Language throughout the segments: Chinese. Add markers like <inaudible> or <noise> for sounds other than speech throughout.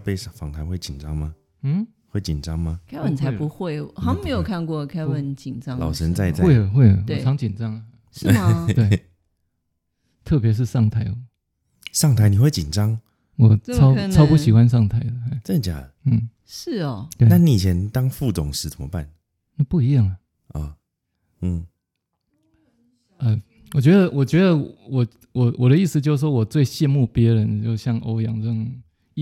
被访谈会紧张吗？嗯，会紧张吗？Kevin 才不不会，好像没有看过 Kevin 紧张。老神在在会啊会啊，我常紧张啊，是吗？<laughs> 对，特别是上台哦，上台你会紧张？我超超不喜欢上台的，哎真的假的？嗯，是哦，那你以前当副总时怎么办那不一样啊。啊？嗯，呃，我觉得，我觉得我我我的意思就是说，我最羡慕别人，就像欧阳这种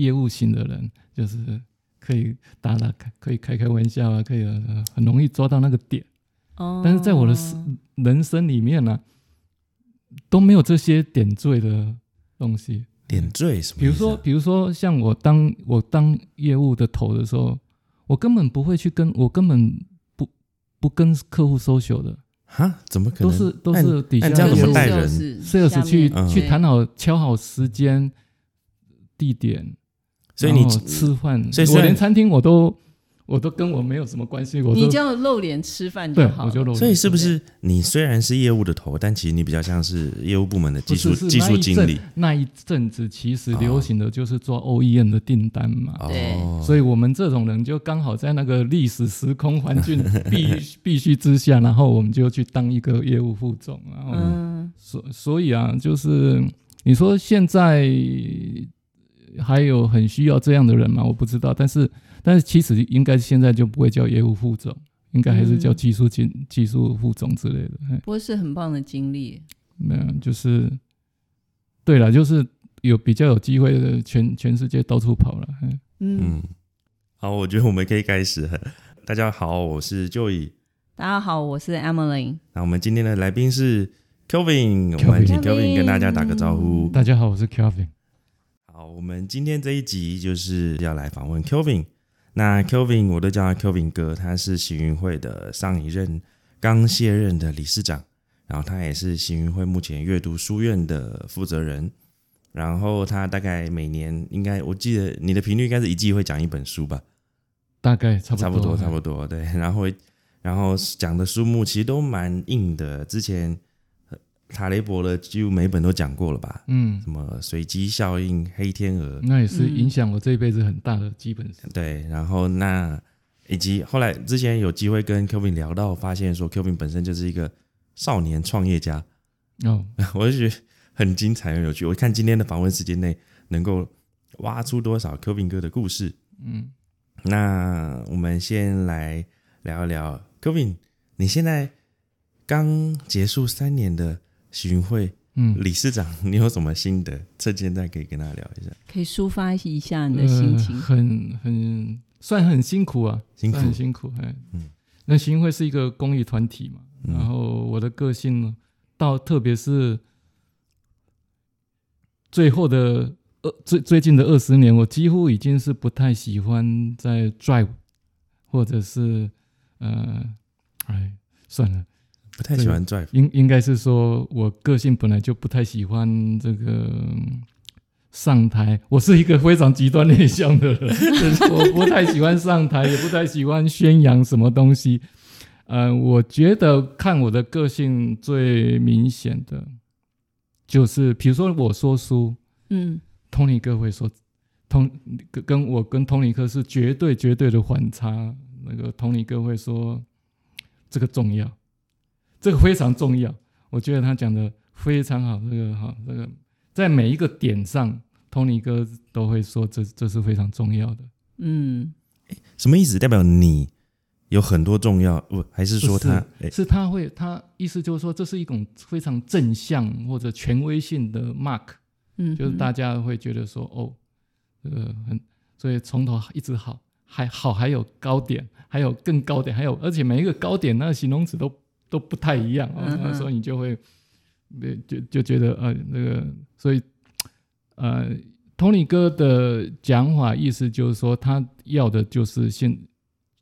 业务型的人，就是可以打打开，可以开开玩笑啊，可以、呃、很容易抓到那个点。哦，但是在我的人生里面呢、都没有这些点缀的东西。点缀什么啊？比如说，比如说像我当我当业务的头的时候，我根本不会去跟我根本不不跟客户 social 的，哈，怎么可能？都是都是底下按这样怎么带人 sales 去嗯去谈好敲好时间、地点，所以你吃饭，所以我连餐厅我都我都跟我没有什么关系，我都你就露脸吃饭对就好了。我就露脸所以是不是你虽然是业务的头，但其实你比较像是业务部门的技术技术那一阵经理。那一阵子其实流行的就是做 OEM 的订单嘛。对哦，所以我们这种人就刚好在那个历史时空环境 <laughs> 必必须之下，然后我们就去当一个业务副总，然后嗯，所所以啊，就是你说现在还有很需要这样的人吗？我不知道，但是但是其实应该现在就不会叫业务副总，应该还是叫嗯技术经、技术副总之类的。不过是很棒的经历。没有，就是对了，就是有比较有机会的全全世界到处跑了。嗯，嗯，好，我觉得我们可以开始了。大家好，我是 Joey，大家好，我是 Emily。那我们今天的来宾是 Kelvin，我们请 Kelvin 跟大家打个招呼。大家好，我是 Kelvin。好，我们今天这一集就是要来访问 Kelvin。那 Kelvin 我都叫他 Kelvin 哥，他是行运会的上一任刚卸任的理事长，然后他也是行运会目前阅读书院的负责人。然后他大概每年应该，我记得你的频率应该是一季会讲一本书吧？大概差不多差不多，差，不多，对。然后，然后讲的书目其实都蛮硬的。之前呃塔雷伯的几乎每本都讲过了吧？嗯，什么随机效应、黑天鹅，那也是嗯影响我这一辈子很大的基本事。对。然后那以及后来之前有机会跟 Kevin 聊到，发现说 Kevin 本身就是一个少年创业家，哦，<laughs> 我就觉得很精彩、很有趣。我看今天的访问时间内能够挖出多少 Kevin 哥的故事。嗯，那我们先来聊一聊，Kevin，你现在刚结束三年的巡会嗯，理事长，<laughs> 你有什么心得？趁现在可以跟他聊一下。可以抒发一下你的心情。呃、很很算很辛苦啊，辛苦很辛苦。哎，嗯嗯，那行会是一个公益团体嘛，嗯然后我的个性呢，到特别是最后的二最最近的二十年，我几乎已经是不太喜欢在 drive，或者是呃，哎，算了。不太喜欢 drive，应应该是说，我个性本来就不太喜欢这个嗯上台。我是一个非常极端内向的人，<laughs> 我不太喜欢上台，也不太喜欢宣扬什么东西。呃，我觉得看我的个性最明显的，就是比如说我说书嗯，Tony 哥会说，通跟跟我跟 Tony 哥是绝对绝对的反差。那个 Tony 哥会说，这个重要，这个非常重要。我觉得他讲的非常好，这个好，这个在每一个点上，Tony 哥都会说这这是非常重要的。嗯，什么意思？代表你有很多重要，不还是说他？哎是他会，他意思就是说这是一种非常正向或者权威性的 mark，嗯，就是大家会觉得说哦，这个很，所以从头一直好，还好还有高点，还有更高点，还有而且每一个高点那个形容词都都不太一样啊、所以你就会，呃就就觉得呃那个，所以呃，Tony 哥的讲法意思就是说他要的就是现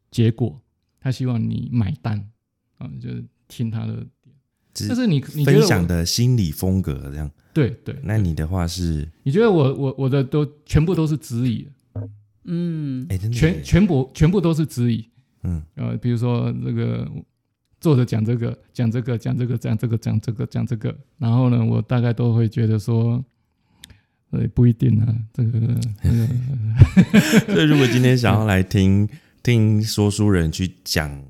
结果，他希望你买单啊、就是听他的点，只但是你你觉得我分享的心理风格这样。对对，那你的话是，你觉得我我我的都全部都是质疑。嗯。哎，真的全，全部全部都是质疑，嗯。呃，比如说那个作者讲这个讲这个讲这个讲这个讲这个讲这个，然后呢，我大概都会觉得说，呃，不一定啊，这个这个 <laughs> 所以如果今天想要来听 <laughs> 听说书人去讲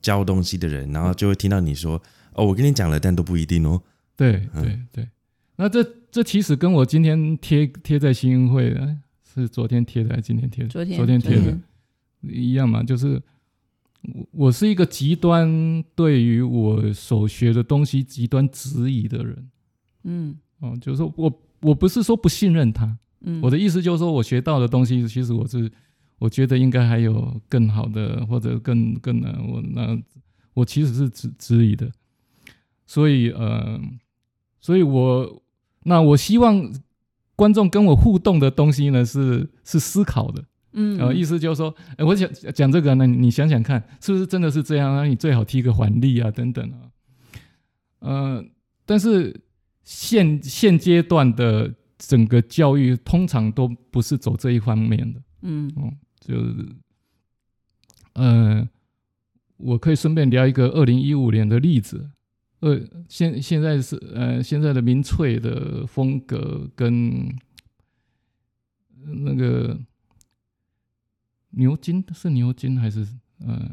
教东西的人，然后就会听到你说：“哦，我跟你讲了，但都不一定哦。对嗯对对。那这这其实跟我今天贴贴在新运会的，是昨天贴的还是今天贴的？昨天昨天贴的一样嘛，就是我我是一个极端对于我所学的东西极端质疑的人。嗯。哦，就是说我我不是说不信任他，嗯，我的意思就是说我学到的东西，其实我是我觉得应该还有更好的或者更更难，我那我其实是质质疑的，所以呃，所以我那我希望观众跟我互动的东西呢是是思考的。嗯呃，意思就是说，哎，我想讲这个呢，你想想看，是不是真的是这样啊？你最好提个还例啊，等等啊。呃，但是现现阶段的整个教育通常都不是走这一方面的，嗯哦，就是，呃，我可以顺便聊一个二零一五年的例子。呃，现现在是呃现在的民粹的风格跟那个牛津是牛津还是呃，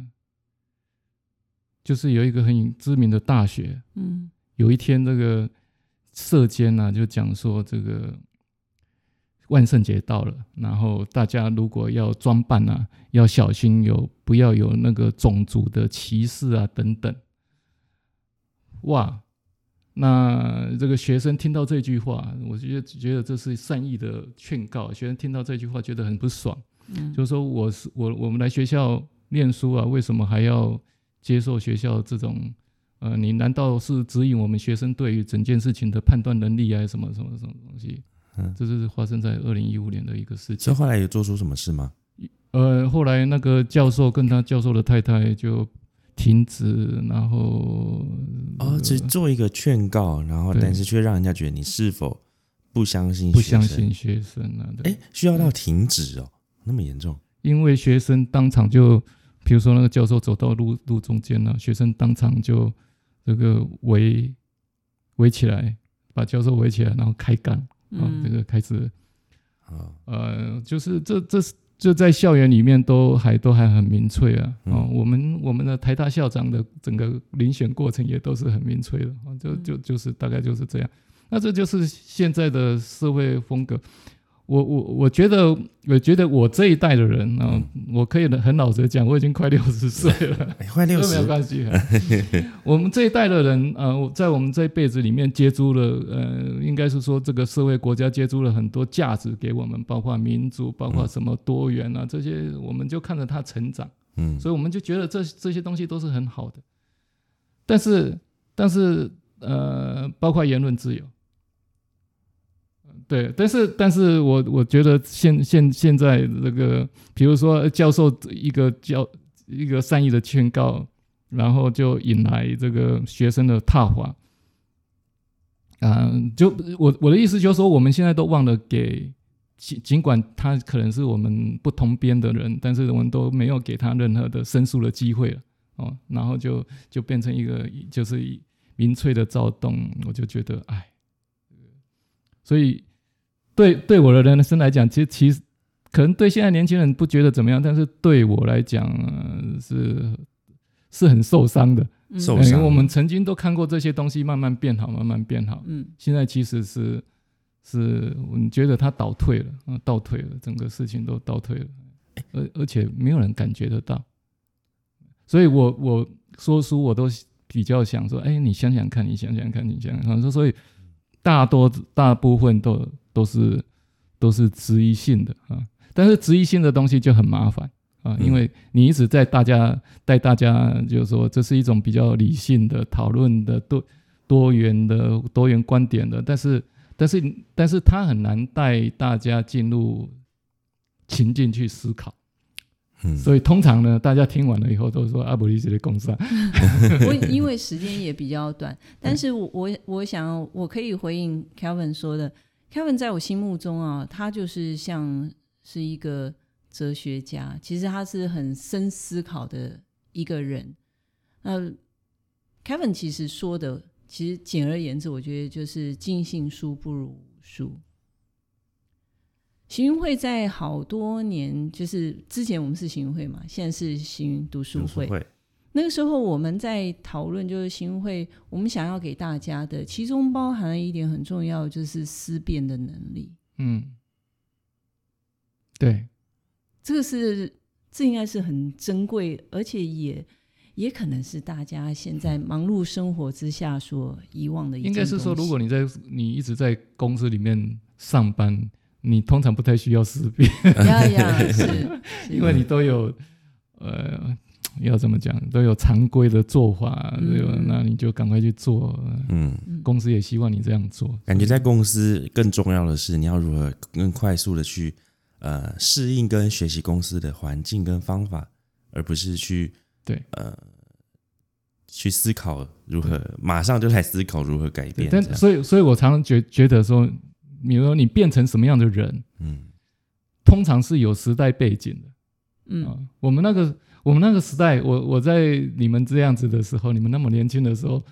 就是有一个很知名的大学，嗯有一天这个社监呢、就讲说这个万圣节到了，然后大家如果要装扮啊，要小心有不要有那个种族的歧视啊等等。哇，那这个学生听到这句话，我觉得觉得这是善意的劝告。学生听到这句话觉得很不爽，嗯，就是说我是我我们来学校念书啊，为什么还要接受学校这种？呃，你难道是指引我们学生对于整件事情的判断能力啊，还是什么什么什么东西？嗯这是发生在二零一五年的一个事情这。后来有做出什么事吗？呃，后来那个教授跟他教授的太太就停止，然后哦，只做一个劝告，然后但是却让人家觉得你是否不相信？不相信。学生啊，对哎，需要到停止哦，那么严重？因为学生当场就，比如说那个教授走到路路中间了、学生当场就这个围围起来，把教授围起来，然后开干啊、嗯这个开始啊，呃，就是这这是这在校园里面都还都还很民粹啊。哦，嗯我们我们的台大校长的整个遴选过程也都是很民粹的，哦就就就是大概就是这样。那这就是现在的社会风格。我我我觉得，我觉得我这一代的人啊、我可以很老实讲，我已经快六十岁了。<laughs> 哎，快六十没有，关系。<laughs> 我们这一代的人，呃，我在我们这一辈子里面接触了，呃，应该是说这个社会国家接触了很多价值给我们，包括民主，包括什么多元啊，这些我们就看着他成长，嗯，所以我们就觉得这这些东西都是很好的。但是，但是，呃，包括言论自由。对，但是，但是我我觉得现现现在这个，比如说教授一个教一个善意的劝告，然后就引来这个学生的踏滑。啊、就我我的意思就是说，我们现在都忘了给，尽尽管他可能是我们不同边的人，但是我们都没有给他任何的申诉的机会了哦，然后就就变成一个就是民粹的躁动，我就觉得哎，所以对对我的人生来讲，其实其实可能对现在年轻人不觉得怎么样，但是对我来讲、呃是是很受伤的。嗯。受伤。我们曾经都看过这些东西慢慢变好，慢慢变好，嗯。现在其实是是你觉得它倒退了，啊，倒退了，整个事情都倒退了，而而且没有人感觉得到，所以我我说书我都比较想说，哎，你想想看，你想想看，你想想看，说所以大多大部分都都是都是质疑性的啊，但是质疑性的东西就很麻烦。啊，因为你一直在大家带大家，就是说这是一种比较理性的讨论的多多元的多元观点的，但是但是但是他很难带大家进入情境去思考，嗯，所以通常呢，大家听完了以后都说阿伯利斯的共善，<laughs> 我因为时间也比较短，但是我我我想我可以回应 Kevin 说的，Kevin 在我心目中啊，他就是像是一个哲学家，其实他是很深思考的一个人。那 Kevin 其实说的，其实简而言之，我觉得就是尽信书不如无书。行运会在好多年，就是之前我们是行运会嘛，现在是行运读书会。那个时候我们在讨论，就是行运会我们想要给大家的，其中包含了一点很重要，就是思辨的能力。嗯，对，这个是这应该是很珍贵，而且也也可能是大家现在忙碌生活之下所遗忘的一件应该是说，如果你在你一直在公司里面上班，你通常不太需要思辨，呀呀 <laughs> 是，因为你都有呃。要怎么讲？都有常规的做法，嗯对吧？那你就赶快去做。嗯，公司也希望你这样做。感觉在公司更重要的是，你要如何更快速的去呃适应跟学习公司的环境跟方法，而不是去对呃去思考如何马上就来思考如何改变。但所以，所以我常常觉觉得说，比如说你变成什么样的人，嗯通常是有时代背景的。嗯啊，我们那个我们那个时代，我我在你们这样子的时候，你们那么年轻的时候，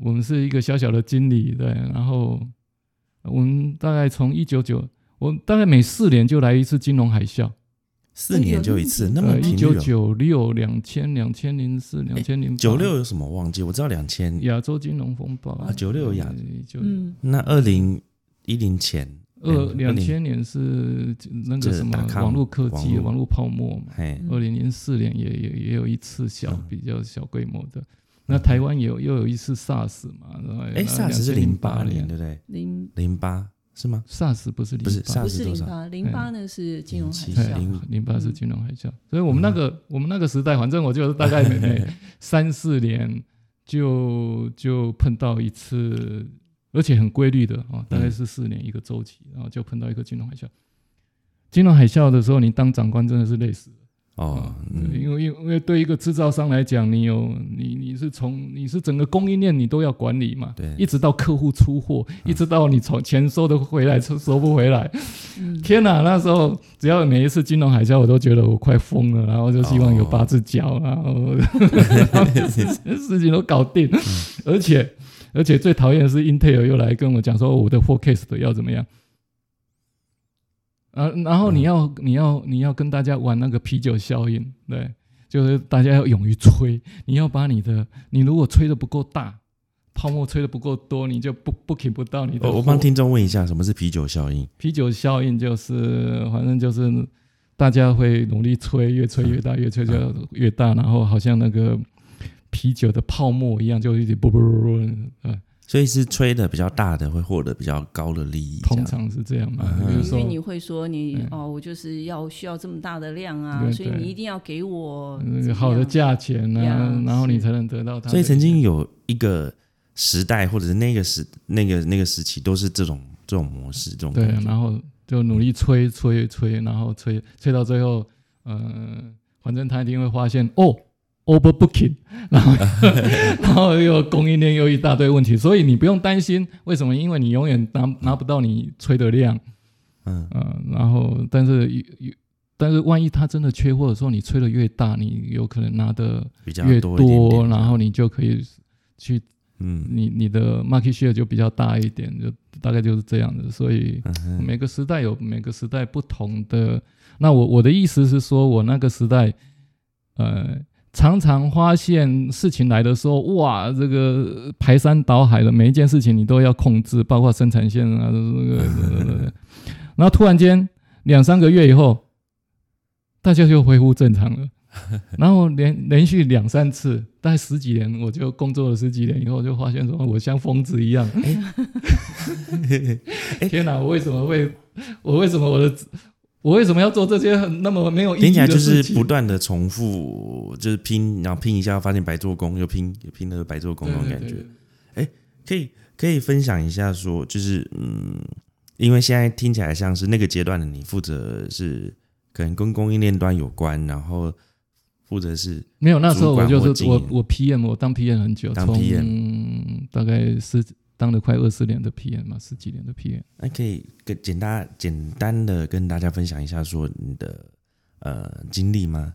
我们是一个小小的经理，对，然后我们大概从一九九，我大概每四年就来一次金融海啸，四年就一次，那么呃，一九九六、两千、两千零四、两千零九六有什么忘记？我知道两千，亚洲金融风暴啊。九六有亚就嗯。那二零一零前二嗯两千年是那个什么网络科技、网络。泡沫嘛，二零零四年也也也有一次小、嗯比较小规模的，那台湾有又有一次 SARS 嘛，然后哎，SARS 是零八年。年对不对？零。零八是吗？，SARS 不是不是不是零八，零八呢是金融海啸，零零八是嗯金融海啸，所以我们那个、我们那个时代，反正我就是大概每每 <laughs> 三四年就就碰到一次，而且很规律的啊，大概是四年一个周期，然后就碰到一个金融海啸。金融海啸的时候，你当长官真的是累死了。哦，嗯因为因为因为对一个制造商来讲，你有你你是从你是整个供应链你都要管理嘛，对一直到客户出货，一直到你从钱收得回来收收不回来，嗯天哪！那时候只要每一次金融海啸，我都觉得我快疯了，然后就希望有八只脚，然后 <laughs> <laughs> 事情都搞定，而且而且最讨厌的是 Intel 又来跟我讲说我的 forecast 要怎么样。啊，然后你要、你要你要跟大家玩那个啤酒效应，对，就是大家要勇于吹，你要把你的，你如果吹的不够大，泡沫吹的不够多，你就不不 k 不到你的我帮听众问一下，什么是啤酒效应？啤酒效应就是，反正就是大家会努力吹，越吹越大，越吹就越大，然后好像那个啤酒的泡沫一样，就一直啵啵啵啵，呃，所以是吹的比较大的会获得比较高的利益，通常是这样嘛。嗯比如说因为你会说你嗯哦，我就是要需要这么大的量啊，对对所以你一定要给我好的样价钱啊，然后你才能得到它。所以曾经有一个时代，或者是那个时那个那个时期，都是这种这种模式，这种对，然后就努力吹吹吹，然后吹吹到最后，呃，反正他一定会发现哦，overbooking，然后 <laughs> 然后又供应链又一大堆问题，所以你不用担心，为什么？因为你永远拿拿不到你吹的量，嗯呃，然后但是但是万一他真的缺货的时候，你吹的越大，你有可能拿的比较越多然后你就可以去嗯你你的 market share 就比较大一点，就大概就是这样的，所以。每个时代有每个时代不同的。那我我的意思是说，我那个时代，呃，常常发现事情来的时候，哇，这个排山倒海的，每一件事情你都要控制，包括生产线啊，这个，然后突然间两三个月以后，大家就恢复正常了。<laughs> 然后连连续两三次，大概十几年，我就工作了十几年以后，就发现说我像疯子一样。<laughs> <laughs> 天哪！我为什么会？我为什么我的？我为什么要做这些很那么没有意义听起来就是？不断的重复，就是拼，然后拼一下，发现白做工，又拼，又拼了白做工那种感觉。哎可以可以分享一下说，就是嗯，因为现在听起来像是那个阶段的你负责是可能跟供应链端有关，然后负责是没有，那时候我就是我我 PM，我当 PM 很久，当 PM 大概是当了快二十年的 PM 嘛，十几年的 PM。那可以跟简单简单的跟大家分享一下说你的呃经历吗？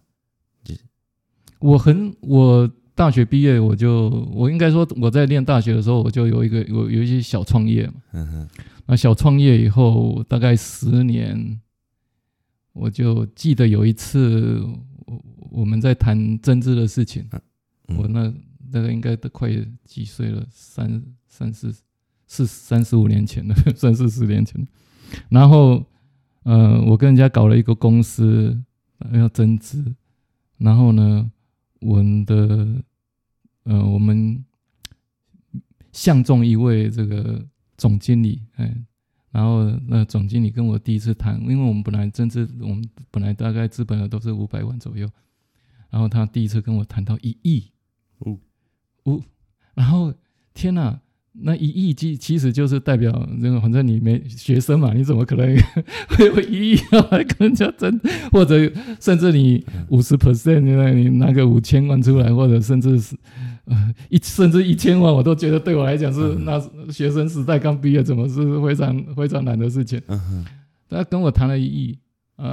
我很我大学毕业，我就我应该说我在念大学的时候，我就有一个有有一些小创业嘛。嗯哼，那小创业以后，大概十年，我就记得有一次，我我们在谈政治的事情。嗯我那那个应该都快几岁了，三三四四三四五年前了，<laughs> 三四十年前的。然后，呃，我跟人家搞了一个公司，呃要增资，然后呢，我们的呃，我们相中一位这个总经理，哎，然后那总经理跟我第一次谈，因为我们本来增资，我们本来大概资本额都是五百万左右，然后他第一次跟我谈到一亿，哦哦，然后天哪！那一亿其其实就是代表那个，反正你没学生嘛，你怎么可能会有一亿要来跟人家争？或者甚至你五十 percent，你拿个五千万出来，或者甚至是呃一甚至一千万，我都觉得对我来讲是嗯那学生时代刚毕业，怎么是非常非常难的事情。嗯哼，他跟我谈了一亿，呃，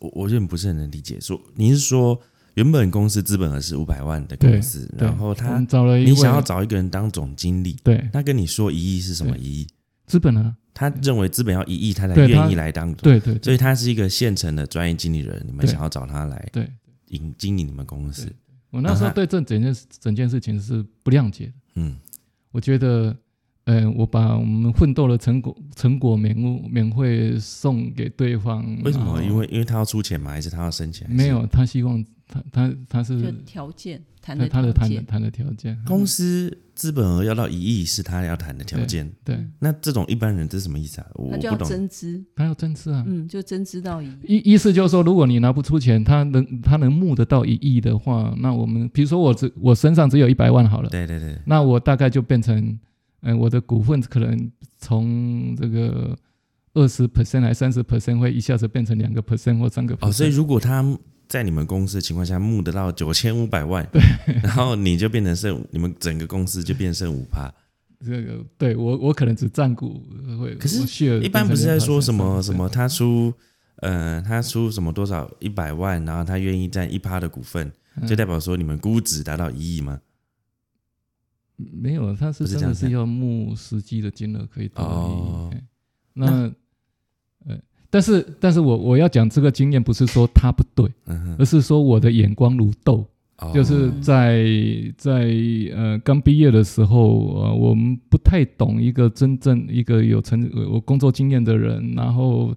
我我有点不是很能理解，说你是说原本公司资本额是五百万的公司，然后他找了一位你想要找一个人当总经理，对他跟你说一亿是什么一亿？资本啊，他认为资本要一亿，他才愿意来当总，对对对所以他是一个现成的专业经理人，你们想要找他来对。引经营你们公司，我那时候对这整件整件事情是不谅解的。嗯我觉得，呃，我把我们奋斗的成果成果免物免费送给对方，为什么？因为因为他要出钱吗？还是他要生钱？没有，他希望他他他就是条件谈的他他的条件，谈的谈的条件，公司资本额要到一亿是他要谈的条件。对，那这种一般人这是什么意思啊？我他就要我不懂。增资，他要增资啊。嗯，就增资到一亿。意意思就是说，如果你拿不出钱，他能他能募得到一亿的话，那我们比如说我只我身上只有一百万好了，对对对，那我大概就变成，嗯、我的股份可能从这个二十 percent 还三十 percent 会一下子变成两个 percent 或三个 percent。哦，所以如果他在你们公司的情况下募得到九千五百万，对，<laughs> 然后你就变成剩，你们整个公司就变剩五趴。这个对我我可能只占股会，可是一般不是在说什么变成2%什么他出，呃，他出什么多少一百万，然后他愿意占一趴的股份，嗯就代表说你们估值达到一亿吗？没有，他是真的是要募实际的金额可以到哦一亿。哎那呃，但是但是我我要讲这个经验，不是说他不对，嗯哼，而是说我的眼光如豆。哦。就是在在呃刚毕业的时候，呃，我们不太懂一个真正一个有成有工作经验的人，然后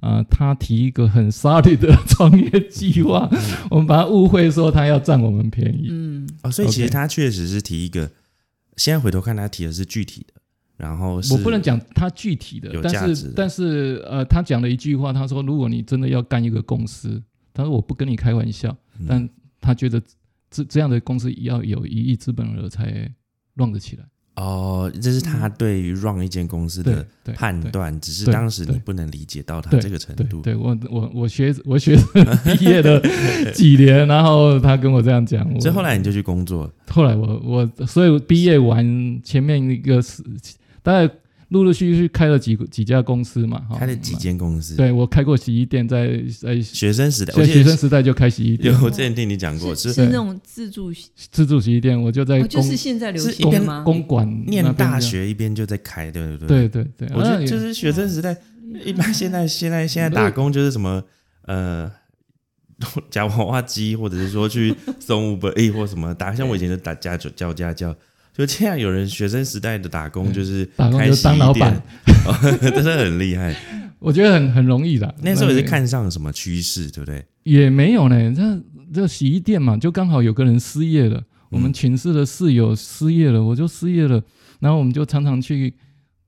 啊、呃他提一个很 solid 的创业计划，我们把他误会说他要占我们便宜。嗯，哦，所以其实他确实是提一个，现在回头看他提的是具体的，然后是我不能讲他具体的，但是但是呃，他讲了一句话，他说如果你真的要干一个公司，他说我不跟你开玩笑，嗯。但他觉得这这样的公司要有一亿资本额才 run 得起来。哦，这是他对于 run 一间公司的判断，只是当时你不能理解到他对这个程度。对对，我我我学 <laughs> 我学毕业了几年，然后他跟我这样讲，我所以后来你就去工作，后来我我所以毕业完前面一个是大概陆陆续续开了几个几家公司嘛，开了几间公司。，对我开过洗衣店，在在学生时代，在学生时代就开洗衣店有，我之前听你讲过，是是是那种自助，自助洗衣店，我就在哦，就是现在流是一边行的吗？公馆念大，学一边就在开，对不对？对对对，我觉得就是学生时代，一般现在现在现在打工就是什么呃。<laughs> 夹娃娃机，或者是说去送 Uber E 或什么打，像我以前就打家教教家教，就现在有人学生时代的打工就是打工就当老板 <laughs> 真的很厉害。我觉得很很容易的。那时候也是看上什么趋势，对不对？也没有呢，这这洗衣店嘛，就刚好有个人失业了，我们寝室的室友失业了，我就失业了，然后我们就常常去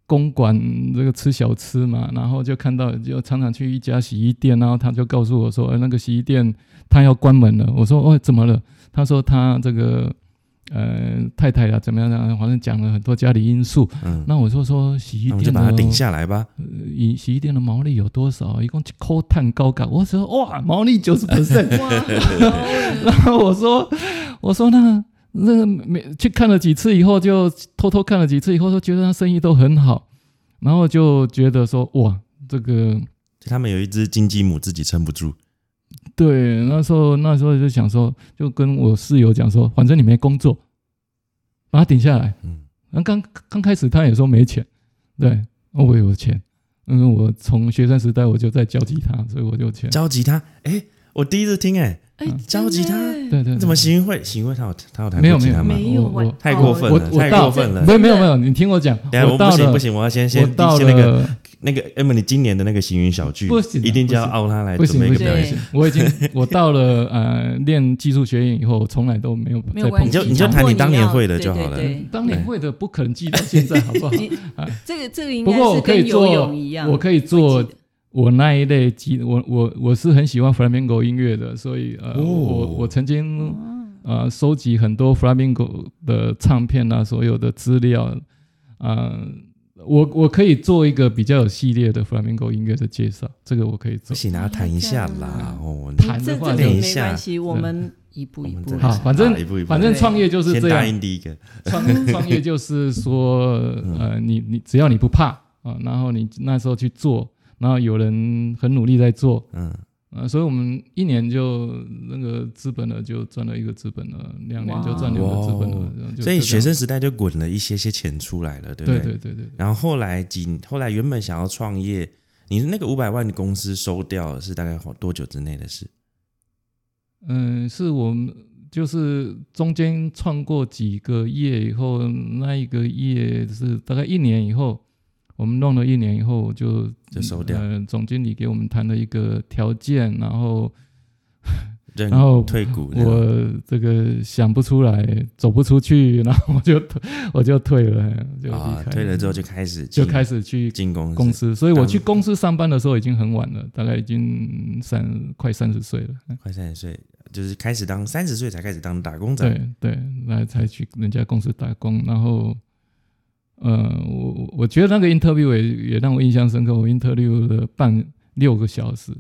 公馆这个吃小吃嘛，然后就看到就常常去一家洗衣店，然后他就告诉我说，呃，那个洗衣店他要关门了。我说哦，怎么了？他说他这个呃太太啊怎么样啊，反正讲了很多家里因素。嗯，那我就说洗衣店的就把它顶下来吧。呃洗衣店的毛利有多少？一共一扣碳高岗，我说哇，毛利九十 percent。<laughs> 然后我说，我说那那个没去看了几次以后，就偷偷看了几次以后，都觉得他生意都很好，然后就觉得说哇，这个就他们有一只金鸡母自己撑不住，对，那时候那时候就想说，就跟我室友讲说，反正你没工作，把它顶下来。嗯，那刚刚开始他也说没钱，对，我有钱，因为我从学生时代我就在教吉他，所以我就有钱。教吉他，哎，我第一次听，哎，哎，教吉他对对，怎么行运会？行运会他有他有弹没有没有过吉他吗？没有我我我太过分了，太过分了。没有没有没有，你听我讲，我到了不行不行，我要先我先到先那个了那个 Emily 今年的那个行云小剧，不行啊一定就要不行凹他来不准备一行不行不个表演。行。，我已经我到了呃练技术学院以后，我从来都没有没有关系，你就你就谈你当年要会的就好了。对对当年会的不可能记到现在，<laughs> 好不好？这个这个应不过我该是跟可以做游泳一样，我可以做记得。我那一类吉，我我我是很喜欢 flamenco 音乐的，所以呃，哦。我我曾经呃收集很多 flamenco 的唱片啊，所有的资料，呃，我我可以做一个比较有系列的 flamingo 音乐的介绍，这个我可以做。不。行啊，弹一下啦。哦，你弹的话就没练一下。关系，我们一步一步好，反正一步一步反正创业就是这样，应第一个，创创业就是说，<laughs> 呃，你你只要你不怕啊，然后你那时候去做，然后有人很努力在做，嗯，呃，所以我们一年就那个资本了，就赚了一个资本了，两年就赚两个资本了哇，然后就所以学生时代就滚了一些些钱出来了，对不对对？对对对，然后后来几后来原本想要创业，你那个五百万的公司收掉是大概多久之内的事？嗯，是我们就是中间创过几个业以后，那一个业是大概一年以后，我们弄了一年以后就就收掉。呃，总经理给我们谈了一个条件，然后然后退股，我这个想不出来，走不出去，然后我就退，<laughs> 我就退了，就离啊，退了之后就开始就开始去进公司，公司，所以我去公司上班的时候已经很晚了，大概已经三快三十岁了。快三十岁，就是开始当三十岁才开始当打工仔，对对，那才去人家公司打工，然后，呃，我我我觉得那个 interview 也也让我印象深刻，我 interview 了半六个小时，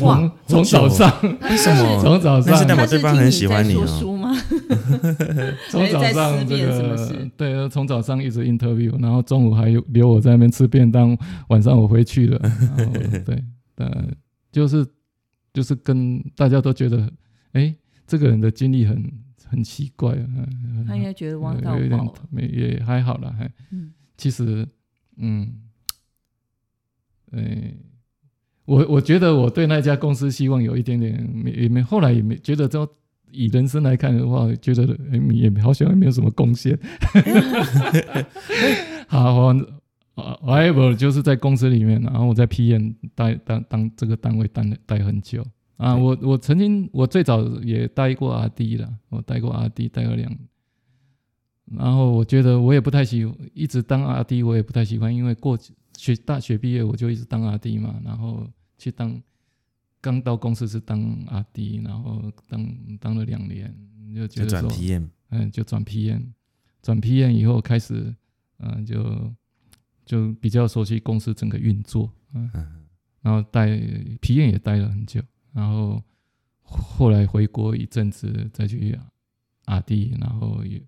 哇从从早上 <laughs> 为什么？<laughs> 从早上。但是代表对方很喜欢你哦听在说书吗？<laughs> 从早上这个事？对，从早上一直 interview，然后中午还有留我在那边吃便当，晚上我回去了，然后对，呃，就是就是跟大家都觉得，哎，这个人的经历很很奇怪他应该觉得汪到有点也还好了，还嗯，其实嗯，诶，我我觉得我对那家公司希望有一点点没也没后来也没觉得就以人生来看的话，觉得诶也好像也没有什么贡献。<laughs> 好，我呃 whatever 就是在公司里面，然后我在 PM 待当当这个单位待了待很久啊。我我曾经我最早也待过阿 D 了，我待过阿 D 待了两。然后我觉得我也不太喜，一直当阿 D 我也不太喜欢，因为过学大学毕业我就一直当阿 D 嘛，然后去当刚到公司是当阿 D，然后当当了两年，就转得说，PM，嗯，就转 PM，转 PM 以后开始，嗯、就就比较熟悉公司整个运作，嗯，嗯，然后待 PM 也待了很久，然后后来回国一阵子再去 RD，然后也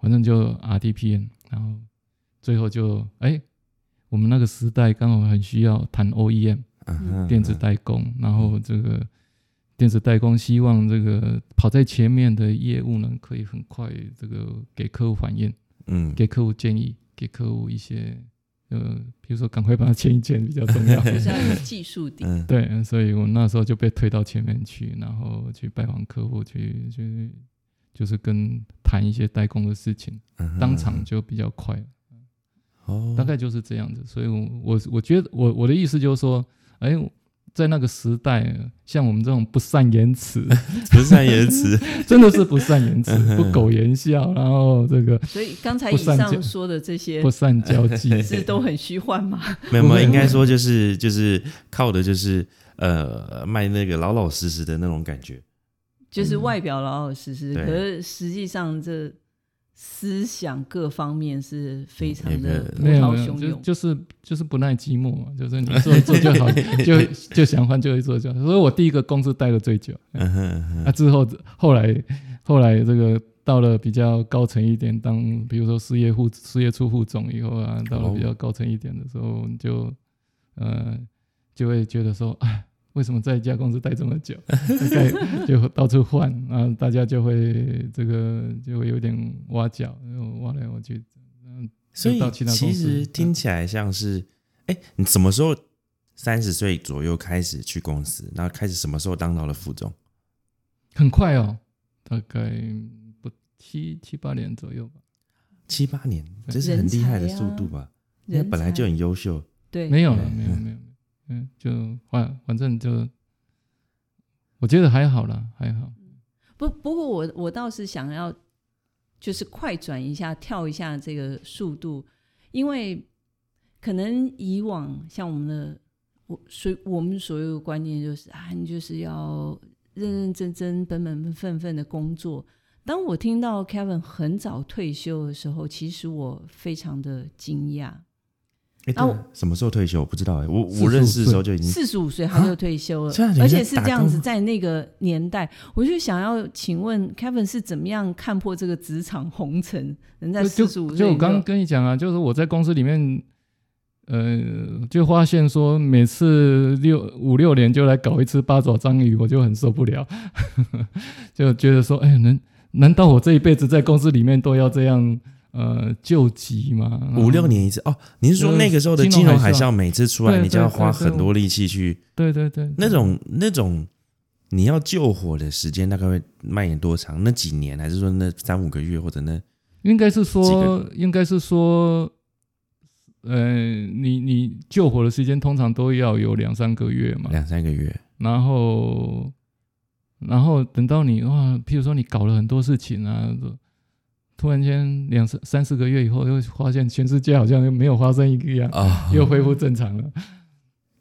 反正就 RD PM，然后最后就哎，我们那个时代刚好很需要谈 OEM 嗯电子代工，然后这个电子代工希望这个跑在前面的业务呢，可以很快这个给客户反应，嗯，给客户建议，给客户一些呃，比如说赶快把它签一签比较重要。<laughs> 就是要有技术底，嗯，对，所以我那时候就被推到前面去，然后去拜访客户，去去就是跟谈一些代工的事情，嗯当场就比较快，哦，大概就是这样子。所以我，我我觉得我我的意思就是说，哎，在那个时代，像我们这种不善言辞，<laughs> 不善言辞，<laughs> 真的是不善言辞不苟言笑，然后这个所以刚才以上说的这些不善交际，<laughs> 是都很虚幻吗？没有没有，应该说就是就是靠的就是呃卖那个老老实实的那种感觉，就是外表老老实实，对。可是实际上这思想各方面是非常的波没有没有，涛汹涌。就就是就是不耐寂寞嘛，就是你做一做就好，<laughs> 就就想换就会做就好。所以我第一个公司待的最久，嗯哼嗯哼啊之后后来后来这个到了比较高层一点，当比如说事业副事业处副总以后啊，到了比较高层一点的时候，就呃就会觉得说，哎，为什么在一家公司待这么久？<laughs> 大概就到处换，<laughs> 然后大家就会这个就会有点挖角，然后挖来挖去。嗯，所以到其他其实听起来像是，哎、你什么时候三十岁左右开始去公司，然后开始什么时候当到了副总？很快哦，大概不七七八年左右吧。七八年，这是很厉害的速度吧？因为本来就很优秀。对，没有了，没有没有，嗯，就反反正就，我觉得还好啦，还好。不不过我我倒是想要就是快转一下，跳一下这个速度，因为可能以往像我们的我所我们所有的观念就是啊，你就是要认认真真、本本分分的工作。当我听到 Kevin 很早退休的时候，其实我非常的惊讶。哎、啊我对啊什么时候退休？我不知道哎、我我认识的时候就已经四十五岁他就退休了而且是这样子，在那个年代，我就想要请问 Kevin 是怎么样看破这个职场红尘？人在四十五岁就我刚刚跟你讲啊，就是我在公司里面，呃，就发现说每次六五六年就来搞一次八爪章鱼，我就很受不了，<laughs> 就觉得说，哎，难难道我这一辈子在公司里面都要这样呃救急嘛？五六，年一次哦。你是说那个时候的金金融海啸啸每次出来，你就要花很多力气去对对对，那种那种你要救火的时间大概会蔓延多长？那几年，还是说那三五个月，或者那应该是几说个，应该是说，呃，你你救火的时间通常都要有两三个月嘛，两三个月？然后，然后等到你哇，譬如说你搞了很多事情啊，突然间两三三四个月以后，又发现全世界好像又没有发生一样，啊又恢复正常了。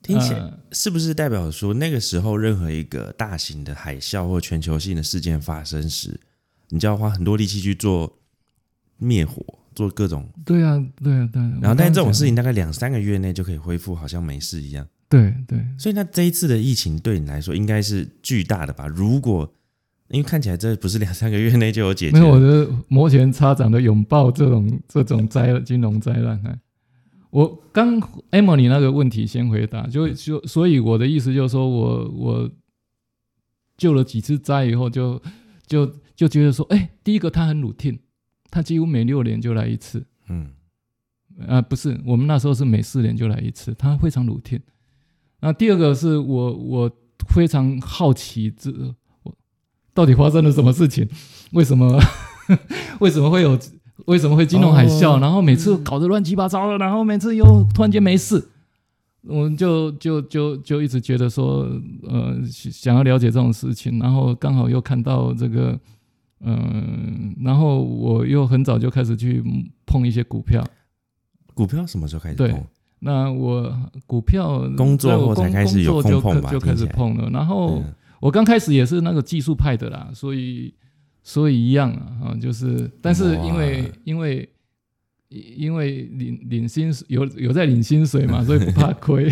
听起来呃是不是代表说那个时候任何一个大型的海啸或全球性的事件发生时，你就要花很多力气去做灭火，做各种，对啊，对啊，对啊。然后但是这种事情，情大概两三个月内就可以恢复，好像没事一样。对对，所以那这一次的疫情对你来说应该是巨大的吧？如果因为看起来这不是两三个月内就有解决，没有我的摩拳擦掌的拥抱这种这种灾金融灾难。哎我刚 Emily 那个问题先回答，就就所以我的意思就是说我我救了几次灾以后就，就就觉得说，哎，第一个他很 routine，他几乎每六年就来一次，嗯，啊，不是，我们那时候是每四年就来一次，他非常 routine。那第二个是我我非常好奇，这我到底发生了什么事情？为什么 <laughs> 为什么会有为什么会金融海啸？哦然后每次搞得乱七八糟的，然后每次又突然间没事，我们就就就就一直觉得说，呃，想要了解这种事情，然后刚好又看到这个。嗯，然后我又很早就开始去碰一些股票，股票什么时候开始对碰？那我股票工作后才开始有碰吧就开始碰了。然后嗯我刚开始也是那个技术派的啦，所以所以一样啊，啊就是但是因为因为因为领领薪水有有在领薪水嘛，所以不怕亏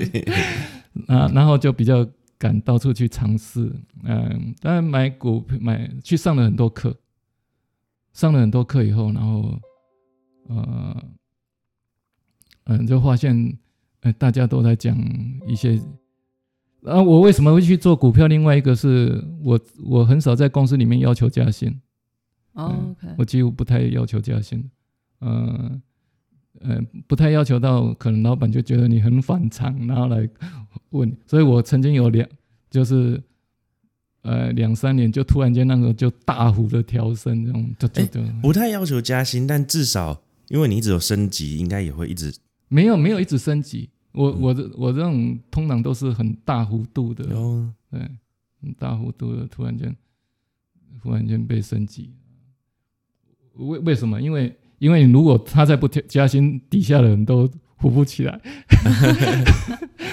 <laughs> 啊，然后就比较敢到处去尝试。嗯，当然买股买去上了很多课，上了很多课以后，然后呃嗯，就发现呃大家都在讲一些。啊，我为什么会去做股票？另外一个是我我很少在公司里面要求加薪，哦 OK，我几乎不太要求加薪，呃呃，不太要求到可能老板就觉得你很反常，然后来 <laughs> 问你。所以我曾经有两就是呃两三年就突然间那个就大幅的调升，这种就就哎就、不太要求加薪，但至少因为你一直有升级，应该也会一直没有没有一直升级。我嗯。我这我这种通常都是很大幅度的，有。对，很大幅度的突然间，突然间被升级，为为什么？因为因为如果他再不加加薪，底下的人都 <laughs> 扶不起来，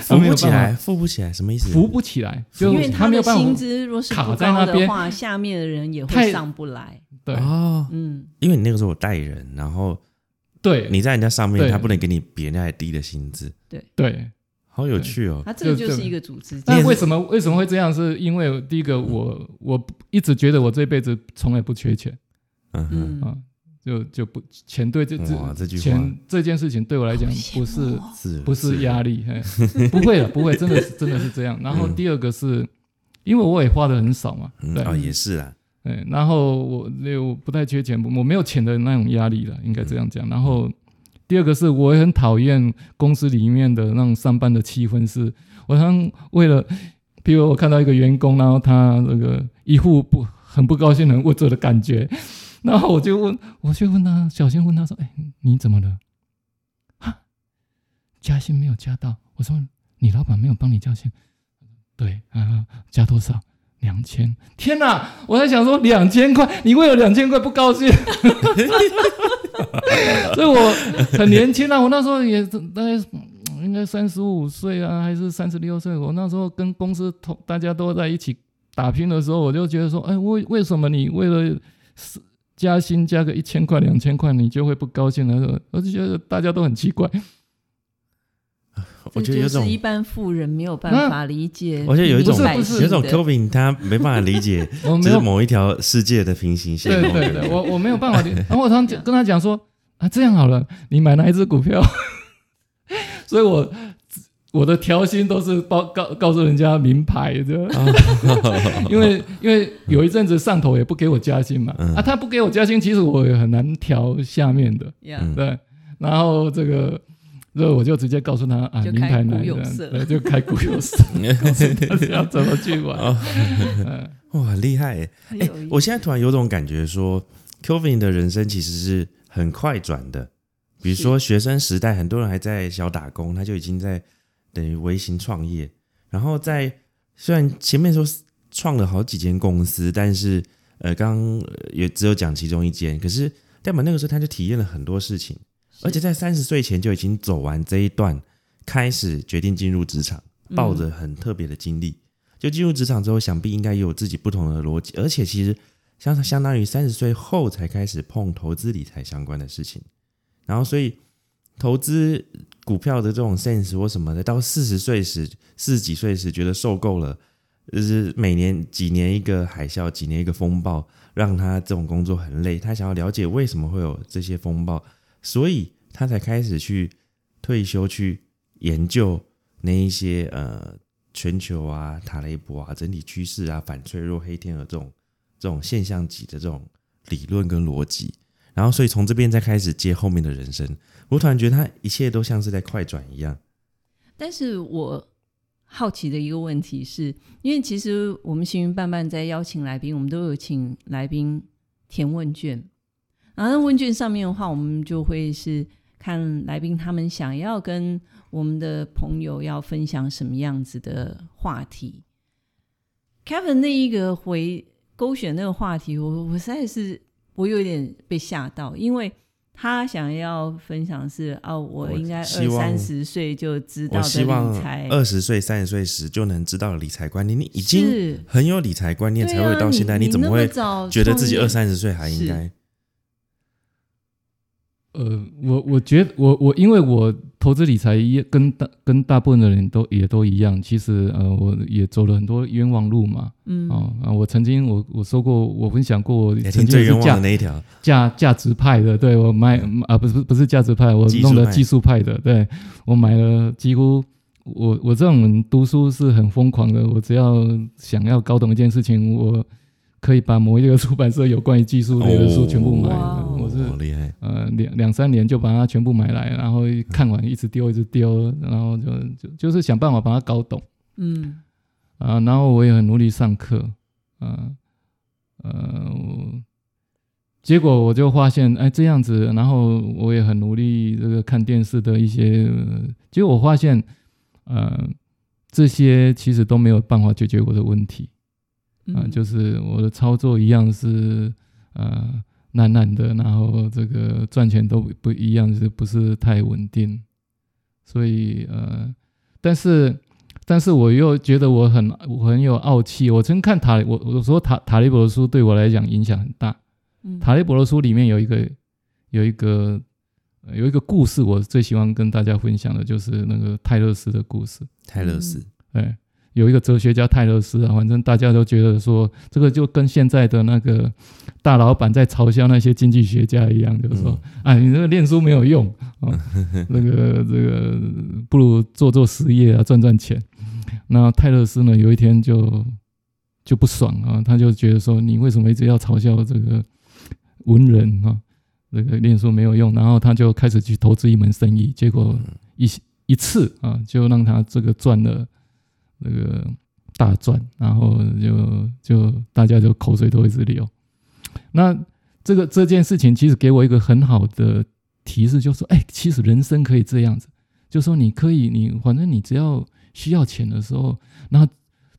扶不起来，扶不起来，什么意思？扶不起来，就因为他没有办法的薪资若是卡在那边。的话，下面的人也会上不来。对。哦，嗯，因为你那个时候有带人，然后对。你在人家上面，他不能给你比人家还低的薪资，对。对。好有趣哦。他这个就就是一个组织。那为什么为什么会这样？是因为第一个，我我一直觉得我这辈子从来不缺钱。嗯哼，嗯。啊，就就不钱对这这哇，这句话。钱这件事情对我来讲不是不是压力，嘿。不会的，不会，真的是真的是这样。然后第二个是，因为我也花的很少嘛，对，嗯哦，也是啦，哎，然后我我不太缺钱，我没有钱的那种压力了，应该这样讲。然后第二个是，我也很讨厌公司里面的那种上班的气氛是，我常为了，比如我看到一个员工，然后他这个一副不很不高兴、很无助的感觉，然后我就问，我就问他，小心问他说：“哎，你怎么了？啊，加薪没有加到？”我说：“你老板没有帮你加薪？”对啊，加多少？两千！天哪！我在想说两千块，你为了两千块不高兴？<laughs> 所以我很年轻啊，我那时候也大概应该三十五岁啊，还是三十六岁。我那时候跟公司同大家都在一起打拼的时候，我就觉得说，哎，为为什么你为了加薪加个一千块、两千块，你就会不高兴了？我就觉得大家都很奇怪。我觉得有种一般富人没有办法理解，我觉得有一种不是有一种 Kelvin 他没办法理解，<laughs> 就是某一条世界的平行线。对对对，我我没有办法理解。然后我常常跟他讲说啊，这样好了，你买哪一只股票？<laughs> 所以我我的调薪都是报告告诉人家名牌的，<laughs> 因为因为有一阵子上头也不给我加薪嘛，嗯啊，他不给我加薪，其实我也很难调下面的，对，然后这个。所以我就直接告诉他啊，名牌哪股有色，就开股有色，<laughs> <laughs> 告诉大家怎么去玩。哦嗯哇，厉害耶！哎、我现在突然有种感觉说，Kelvin 的人生其实是很快转的。比如说学生时代，很多人还在小打工，他就已经在等于微型创业。然后在虽然前面说创了好几间公司，但是呃，刚也只有讲其中一间，可是代表那个时候他就体验了很多事情，而且在三十岁前就已经走完这一段，开始决定进入职场，抱着很特别的经历。就进入职场之后，想必应该也有自己不同的逻辑，而且其实相相当于三十岁后才开始碰投资理财相关的事情，然后所以投资股票的这种 sense 或什么的，到四十岁时、四十几岁时觉得受够了，就是每年几年一个海啸，几年一个风暴，让他这种工作很累，他想要了解为什么会有这些风暴，所以他才开始去退休去研究那一些呃。全球啊、塔雷博啊、整体趋势啊、反脆弱、黑天鹅这种这种现象级的这种理论跟逻辑，然后所以从这边再开始接后面的人生，我突然觉得他一切都像是在快转一样。但是我好奇的一个问题是，因为其实我们行云伴伴在邀请来宾，我们都有请来宾填问卷，然后那问卷上面的话，我们就会是看来宾他们想要跟我们的朋友要分享什么样子的话题。Kevin 那一个回勾选那个话题，我我实在是我有点被吓到，因为他想要分享是哦，我我应该二三十岁就知道理财，二十岁、三十岁时就能知道理财观念，你已经很有理财观念，才会到现在，你那怎么会觉得自己二三十岁还应该？呃，我我觉得我我因为我投资理财也跟大跟大部分的人都也都一样，其实呃我也走了很多冤枉路嘛。嗯哦啊，我曾经我我说过，我分享过，曾经是价那一条，价价值派的，对我买啊不是不是价值派，我弄的技术派的，对我买了几乎我我这种人读书是很疯狂的，我只要想要搞懂一件事情，我可以把某一个出版社有关于技术类的书全部买好厉害，呃，两两三年就把它全部买来，然后看完一直丢，一直丢，然后就就就是想办法把它搞懂嗯啊。然后我也很努力上课，嗯呃我结果我就发现，哎，这样子，然后我也很努力这个看电视的一些，呃结果我发现，呃，这些其实都没有办法解决我的问题。啊、嗯就是我的操作一样是呃烂烂的，然后这个赚钱都不不一样，是不是太稳定？所以呃，但是但是我又觉得我很我很有傲气。我曾看塔我我说塔塔利伯的书对我来讲影响很大。嗯塔利伯的书里面有一个有一个呃有一个故事，我最喜欢跟大家分享的就是那个泰勒斯的故事。泰勒斯，对，有一个哲学家泰勒斯啊，反正大家都觉得说，这个就跟现在的那个大老板在嘲笑那些经济学家一样，就是说，哎，你这个念书没有用啊，<laughs> 那个这个不如做做实业啊，赚赚钱。那泰勒斯呢，有一天就就不爽啊，他就觉得说，你为什么一直要嘲笑这个文人啊？这个念书没有用，然后他就开始去投资一门生意，结果一一次啊，就让他这个赚了那个大赚，然后就就大家就口水都一直流。那这个这件事情其实给我一个很好的提示，就是说，哎，其实人生可以这样子，就说你可以，你反正你只要需要钱的时候，然后。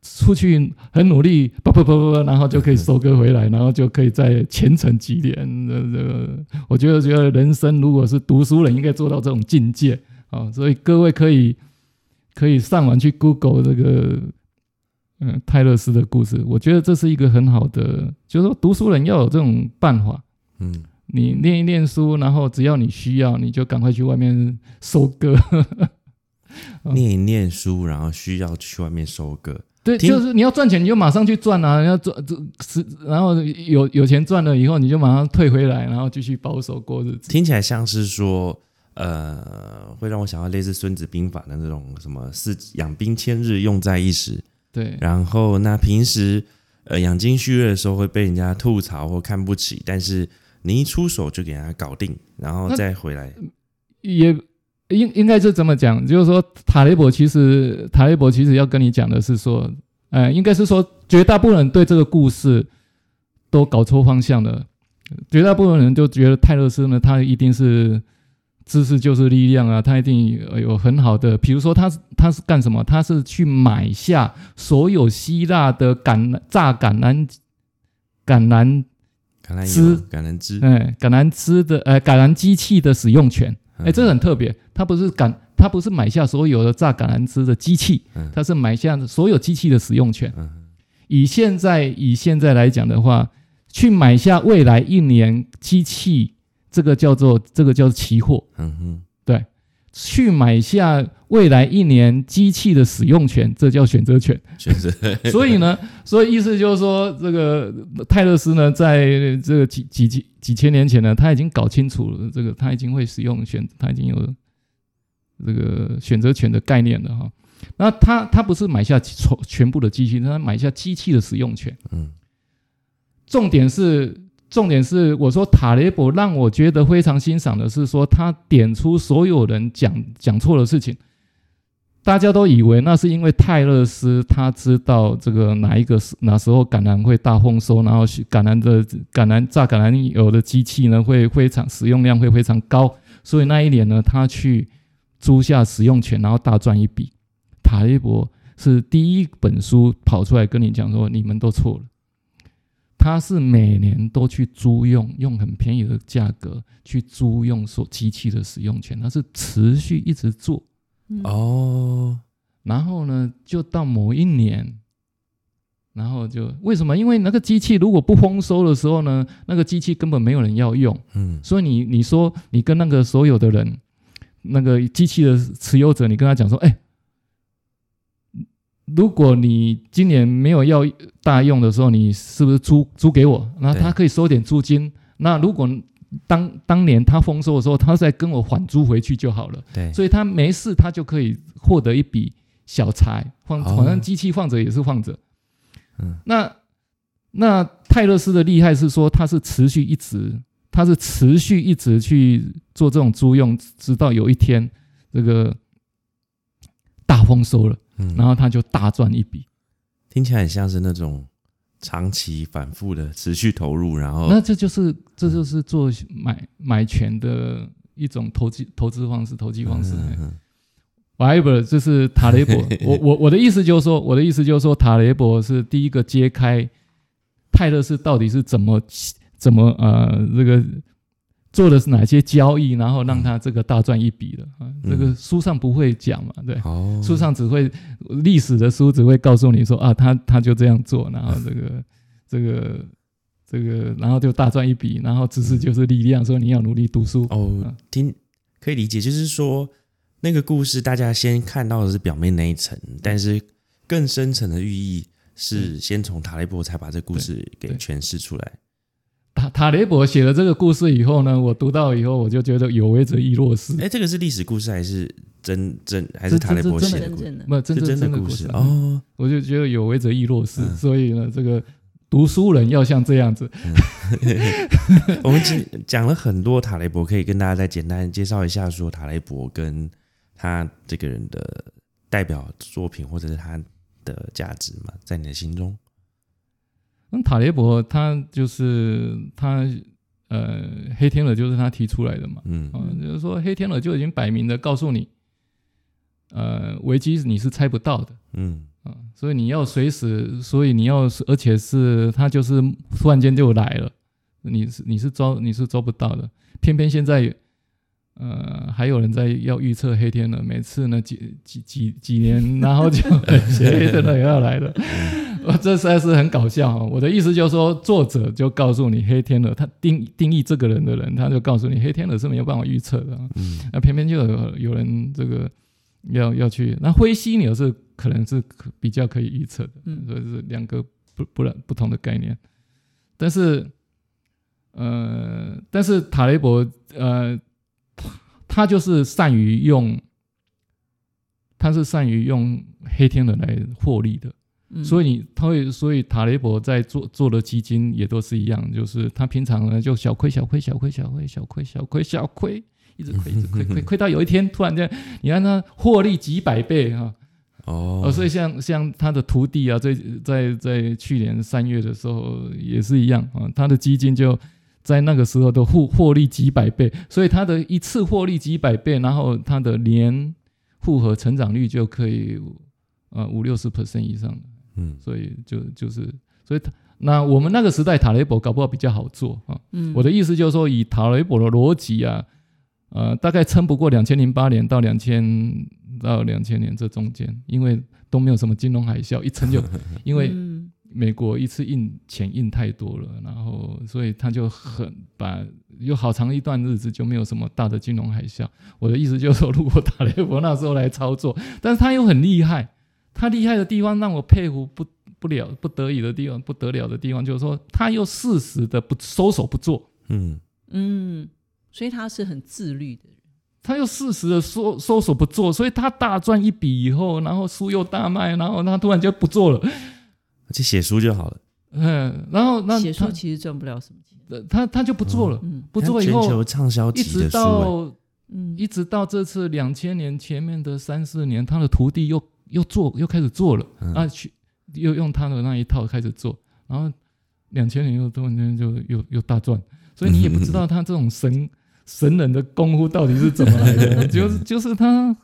出去很努力，不不不不不，然后就可以收割回来，然后就可以在前程几年。这这个，我觉得觉得人生如果是读书人，应该做到这种境界啊。所以各位可以可以上网去 Google 这个嗯泰勒斯的故事，我觉得这是一个很好的，就是说读书人要有这种办法。嗯，你念一念书，然后只要你需要，你就赶快去外面收割。<laughs> 念一念书，然后需要去外面收割。对，就是你要赚钱，你就马上去赚啊！要赚这是，然后有有钱赚了以后，你就马上退回来，然后继续保守过日子。听起来像是说，呃，会让我想到类似《孙子兵法》的那种什么“四养兵千日，用在一时”。对，然后那平时呃养精蓄锐的时候会被人家吐槽或看不起，但是你一出手就给人家搞定，然后再回来也。应应该是怎么讲？就是说，塔雷伯其实塔雷伯其实要跟你讲的是说，呃，应该是说，绝大部分人对这个故事都搞错方向了。绝大部分人就觉得泰勒斯呢，他一定是知识就是力量啊，他一定有很好的，比如说他他是干什么？他是去买下所有希腊的橄榨橄榄橄榄橄榄枝橄榄枝哎橄榄枝的呃橄榄机器的使用权。哎，这很特别，他不是橄，他不是买下所有的榨橄榄枝的机器，他是买下所有机器的使用权。以现在以现在来讲的话，去买下未来一年机器，这个叫做这个叫期货。嗯哼，对，去买下未来一年机器的使用权，这叫选择权。选择。<laughs> 所以呢，所以意思就是说，这个泰勒斯呢，在这个几几几。几千年前呢，他已经搞清楚了这个，他已经会使用选，他已经有这个选择权的概念了哈。那他他不是买下全全部的机器，他买下机器的使用权。嗯。重点是重点是，我说塔雷伯让我觉得非常欣赏的是说，他点出所有人讲讲错的事情。大家都以为那是因为泰勒斯他知道这个哪一个时哪时候橄榄会大丰收，然后橄榄的橄榄榨橄榄油的机器呢会非常使用量会非常高，所以那一年呢他去租下使用权，然后大赚一笔。塔利伯是第一本书跑出来跟你讲说你们都错了，他是每年都去租用，用很便宜的价格去租用所机器的使用权，他是持续一直做。哦，然后呢，就到某一年，然后就为什么？因为那个机器如果不丰收的时候呢，那个机器根本没有人要用。嗯，所以你你说你跟那个所有的人，那个机器的持有者，你跟他讲说，哎，如果你今年没有要大用的时候，你是不是租租给我？那他可以收点租金。那如果当当年他丰收的时候，他再跟我缓租回去就好了。对，所以他没事，他就可以获得一笔小财。放反正机器放着也是放着。嗯，那那泰勒斯的厉害是说，他是持续一直，他是持续一直去做这种租用，直到有一天这个大丰收了，然后他就大赚一笔。听起来很像是那种。长期反复的持续投入，然后那这就是这就是做买买权的一种投机投资方式，投机方式。Whatever，这是塔雷博。<laughs> 我我我的意思就是说，我的意思就是说，塔雷博是第一个揭开泰勒斯到底是怎么怎么呃这个。做的是哪些交易，然后让他这个大赚一笔的啊？这个书上不会讲嘛？对，书上只会历史的书只会告诉你说啊，他他就这样做，然后这个这个这个，然后就大赚一笔，然后知识就是力量，说你要努力读书哦。听可以理解，就是说那个故事大家先看到的是表面那一层，但是更深层的寓意是先从塔利波才把这故事给诠释出来。塔塔雷伯写了这个故事以后呢，我读到以后，我就觉得有为者亦若是，哎，这个是历史故事还是真真还是塔雷伯写的不真是真的故事。哦。我就觉得有为者亦若是，嗯所以呢，这个读书人要像这样子。<laughs> 我们讲讲了很多塔雷伯，可以跟大家再简单介绍一下，说塔雷伯跟他这个人的代表作品或者是他的价值嘛，在你的心中。那塔雷伯他就是他呃，黑天鹅就是他提出来的嘛，嗯。啊、就是说黑天鹅就已经摆明的告诉你，呃，危机你是猜不到的嗯。啊、所以你要随时，所以你要，而且是他就是突然间就来了，你是你是抓你是抓不到的，偏偏现在。呃，还有人在要预测黑天鹅，每次呢几几几几年，然后就写 <laughs> <laughs> 黑天鹅也要来了，我 <laughs> 这实在是很搞笑哈、我的意思就是说，作者就告诉你黑天鹅，他定定义这个人的人，他就告诉你黑天鹅是没有办法预测的啊。嗯那偏偏就有有人这个要要去，那灰犀牛是可能是可比较可以预测的，嗯所以是两个不不然不同的概念。但是，呃，但是塔雷伯呃，他他就是善于用，他是善于用黑天鹅来获利的。嗯。所以你他会，所以塔雷伯在做做的基金也都是一样，就是他平常呢就小亏小亏小亏小亏小亏小亏小亏，一直亏一直亏亏亏到有一天突然间，你看他获利几百倍哈、哦。哦，所以像像他的徒弟啊，在在在去年三月的时候也是一样啊，他的基金就在那个时候都获获利几百倍，所以他的一次获利几百倍，然后他的年复合成长率就可以呃五六十 percent 以上的。嗯所以就就是，所以他那我们那个时代塔雷博搞不好比较好做啊。嗯我的意思就是说，以塔雷博的逻辑啊，呃，大概撑不过两千零八年到两千到两千年这中间，因为都没有什么金融海啸，一撑就 <laughs> 因为嗯美国一次印钱印太多了，然后所以他就很把有好长一段日子就没有什么大的金融海啸。我的意思就是说，如果塔雷博那时候来操作，但是他又很厉害，他厉害的地方让我佩服不不了不得已的地方，不得了的地方就是说，他又适时的不收手不做，嗯。嗯，所以他是很自律的人。他又适时的收收手不做，所以他大赚一笔以后，然后书又大卖，然后他突然就不做了，而且写书就好了。嗯，然后那写他书其实赚不了什么钱。呃他他就不做了，嗯。不做以后全球畅销一直级的书、欸，到嗯。一直到这次两千年前面的三四年，他的徒弟又又做又开始做了、嗯。啊，去又用他的那一套开始做，然后两千年又突然间就又又大赚，所以你也不知道他这种神神人的功夫到底是怎么来的，<laughs> 就是就是他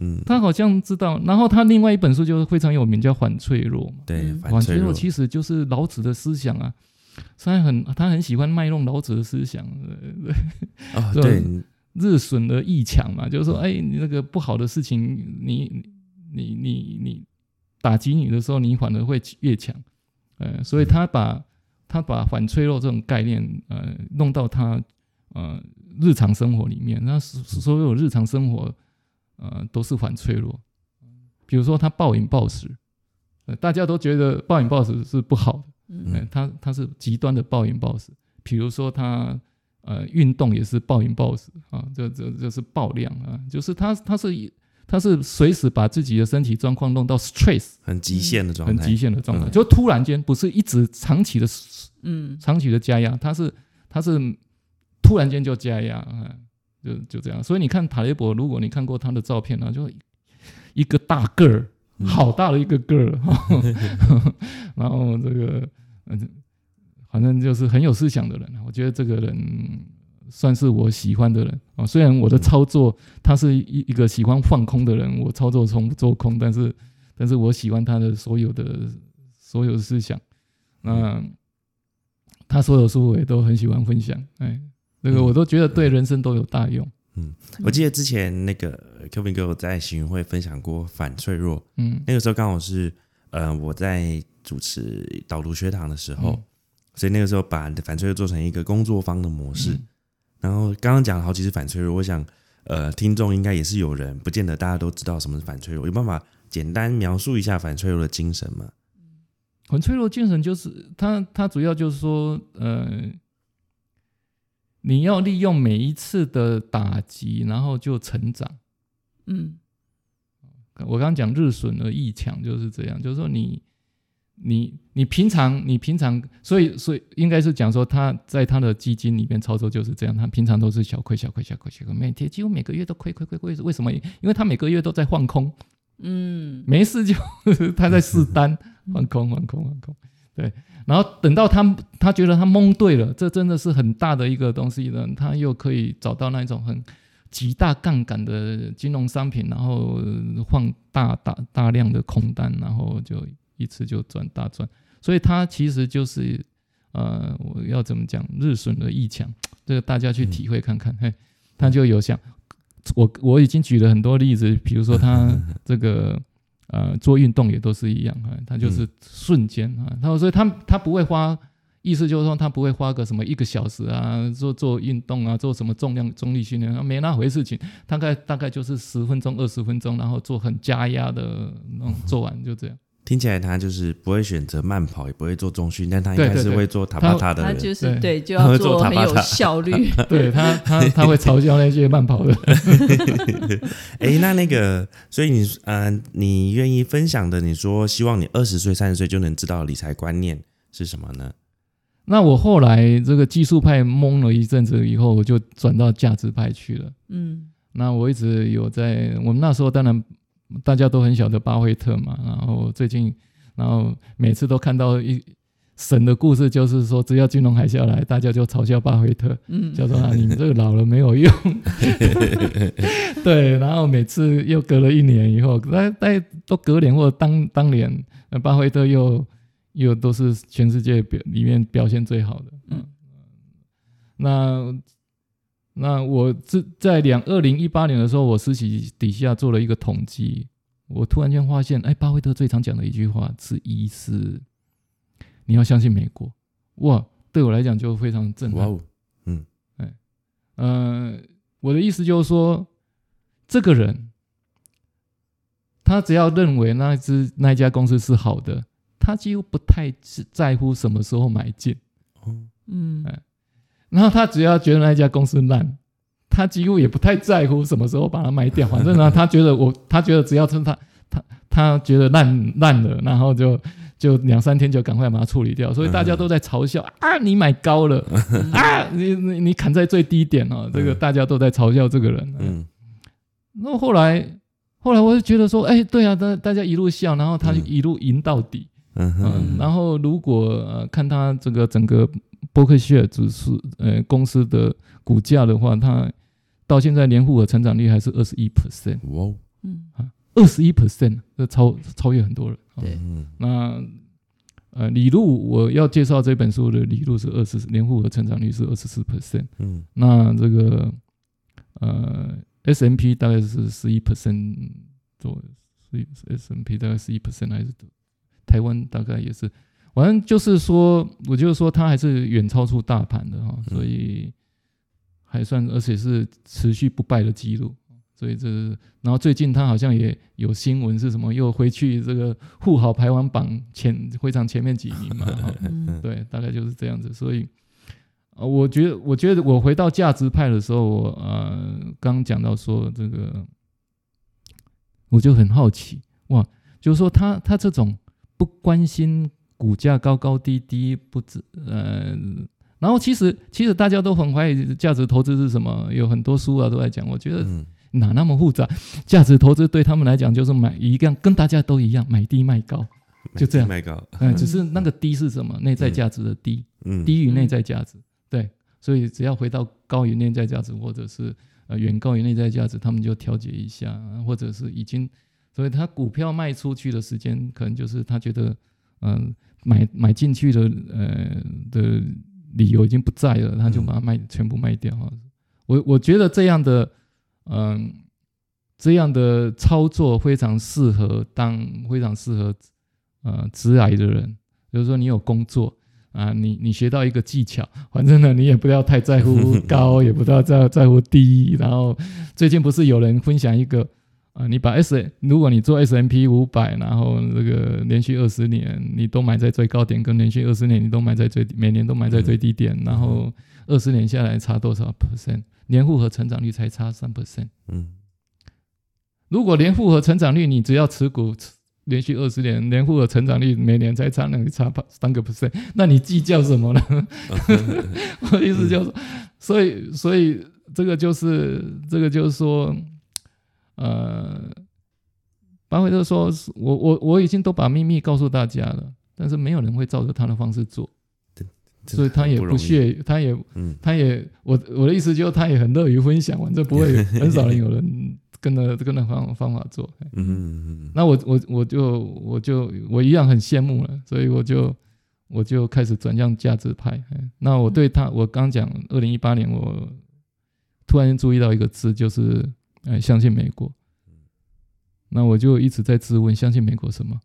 嗯，他好像知道，然后他另外一本书就是非常有名，叫《反脆弱》嘛，对，嗯反脆弱其实就是老子的思想啊。他很他很喜欢卖弄老子的思想，呃哦，<laughs> 对对，日损而益强嘛，就是说，哎，你那个不好的事情，你你你你打击你的时候，你反而会越强，呃，所以他把他把反脆弱这种概念，呃，弄到他呃日常生活里面，那所所有日常生活，呃，都是反脆弱。比如说他暴饮暴食，呃，大家都觉得暴饮暴食是不好的，嗯嗯，他他是极端的暴饮暴食，比如说他呃运动也是暴饮暴食啊，这这这是暴量啊，就是他他是他是随时把自己的身体状况弄到 stress 很极限的状态，很极限的状态，嗯就突然间不是一直长期的嗯长期的加压，他是他是突然间就加压啊，就就这样，所以你看塔雷伯，如果你看过他的照片呢、就一个大个儿。嗯好大的一个个儿，<laughs> 然后这个嗯，反正就是很有思想的人。啊我觉得这个人算是我喜欢的人啊。虽然我的操作他是一一个喜欢放空的人，我操作从不做空，但是但是我喜欢他的所有的所有的思想。那他所有书我也都很喜欢分享，哎，那个我都觉得对人生都有大用。嗯我记得之前那个 Kevin 哥有在行云会分享过反脆弱，嗯那个时候刚好是呃我在主持导读学堂的时候，嗯所以那个时候把反脆弱做成一个工作坊的模式。嗯然后刚刚讲了好几次反脆弱，我想呃听众应该也是有人不见得大家都知道什么是反脆弱，有办法简单描述一下反脆弱的精神吗？很脆弱精神就是它，它主要就是说，呃，你要利用每一次的打击，然后就成长。嗯我刚刚讲日损而益强就是这样，就是说你你你平常你平常，所以所以应该是讲说他在他的基金里面操作就是这样，他平常都是小亏小亏小亏小亏，每天几乎每个月都亏亏亏亏，为什么？因为他每个月都在换空，嗯。<laughs> 没事就他在试单，换空换空换空，对，然后等到他他觉得他蒙对了，这真的是很大的一个东西呢，他又可以找到那种很极大杠杆的金融商品，然后放大大大量的空单，然后就一次就赚大赚，所以他其实就是呃，我要怎么讲，日损而益强，这个大家去体会看看，嘿，他就有想。我我已经举了很多例子，比如说他 <laughs> 这个呃做运动也都是一样啊，他就是瞬间啊，他所以他他不会花，意思就是说他不会花个什么一个小时啊，做做运动啊，做什么重量重力训练，没那回事情，大概大概就是十分钟二十分钟，然后做很加压的那种做完就这样。听起来他就是不会选择慢跑，也不会做中训，但他应该是会做塔巴塔的他人。就是对对，就要他会做做很有塔巴塔效率。<laughs> 对他他他会嘲笑那些慢跑的。<laughs> 哎，那那个，所以你呃，你愿意分享的，你说希望你二十岁、三十岁就能知道理财观念是什么呢？那我后来这个技术派懵了一阵子以后，我就转到价值派去了。嗯那我一直有在，我们那时候当然大家都很晓得巴菲特嘛，然后最近，然后每次都看到一神的故事，就是说只要金融海啸来，大家就嘲笑巴菲特，嗯叫做啊你们这个老了没有用。<laughs> 对，然后每次又隔了一年以后，大大概都隔年或者当当年，呃巴菲特又又都是全世界表里面表现最好的。嗯，那那我这在两二零一八年的时候，我私企底下做了一个统计，我突然间发现，哎，巴菲特最常讲的一句话之一是，你要相信美国。哇，对我来讲就非常震撼。哇哦，呃，我的意思就是说，这个人他只要认为那只那一家公司是好的，他几乎不太在乎什么时候买进。哦，嗯然后他只要觉得那家公司烂，他几乎也不太在乎什么时候把它卖掉。反正呢，<laughs> 他觉得我，他觉得只要是他他他觉得烂烂了，然后就就两三天就赶快把它处理掉。所以大家都在嘲笑啊，你买高了 <laughs> 啊，你你你砍在最低点哦，这个嗯大家都在嘲笑这个人。嗯那后来后来我就觉得说，哎，对啊，大大家一路笑，然后他就嗯一路赢到底。嗯嗯哼，，然后如果呃看他这个整个伯克希尔指数呃公司的股价的话，它到现在年复合成长率还是二十一 percent，哇哦，嗯。二十一 percent，这超超越很多人。哦对。嗯。那呃李路我要介绍这本书的李路是二十年复合成长率是二十四 percent，嗯。那这个呃 S M P 大概是十一 percent 左右，十 S M P 大概十一 percent 还是多台湾大概也是，反正就是说，我就是说它还是远超出大盘的哈，嗯所以还算而且是持续不败的记录。所以这是，然后最近他好像也有新闻是什么，又回去这个富豪排行榜前非常前面几名嘛，<laughs> 对，大概就是这样子。所以，呃，我觉得，我觉得我回到价值派的时候，我呃刚讲到说这个，我就很好奇，哇，就是说他他这种不关心股价高高低低，不知呃，然后其实其实大家都很怀疑价值投资是什么，有很多书啊都在讲，我觉得嗯哪那么复杂？价值投资对他们来讲就是买一样，跟大家都一样，买低卖高。就这样卖高，嗯，只是那个低是什么？内在价值的低，嗯低于内在价值。对，所以只要回到高于内在价值，或者是呃远高于内在价值，他们就调节一下，或者是已经，所以他股票卖出去的时间，可能就是他觉得嗯、买买进去的呃的理由已经不在了，他就把它卖、全部卖掉啊。我我觉得这样的嗯、这样的操作非常适合当非常适合呃直癌的人，比如说你有工作啊，你你学到一个技巧，反正呢你也不要太在乎高，也不要在在乎低。然后最近不是有人分享一个啊，你把 S，如果你做 S M P 五百，然后这个连续二十年你都买在最高点，跟连续二十年你都买在最每年都买在最低点，然后二十年下来差多少 percent？年复合成长率才差三 percent。嗯，如果年复合成长率你只要持股连续二十年，年复合成长率每年才差那个差三个 percent，<laughs> 那你计较什么呢？<laughs> 我的意思就是说，所以所以这个就是这个就是说。呃，巴菲特说：“我我我已经都把秘密告诉大家了，但是没有人会照着他的方式做，所以他也不屑，他也，他也，我我的意思就是，他也很乐于分享，反正不会很少人有人跟着 <laughs> 跟着方方法做。嗯嗯嗯。那我我我就我就我一样很羡慕了，所以我就我就开始转向价值派。那我对他，我刚讲二零一八年，我突然注意到一个字，就是。”哎，相信美国，那我就一直在质问：相信美国什么？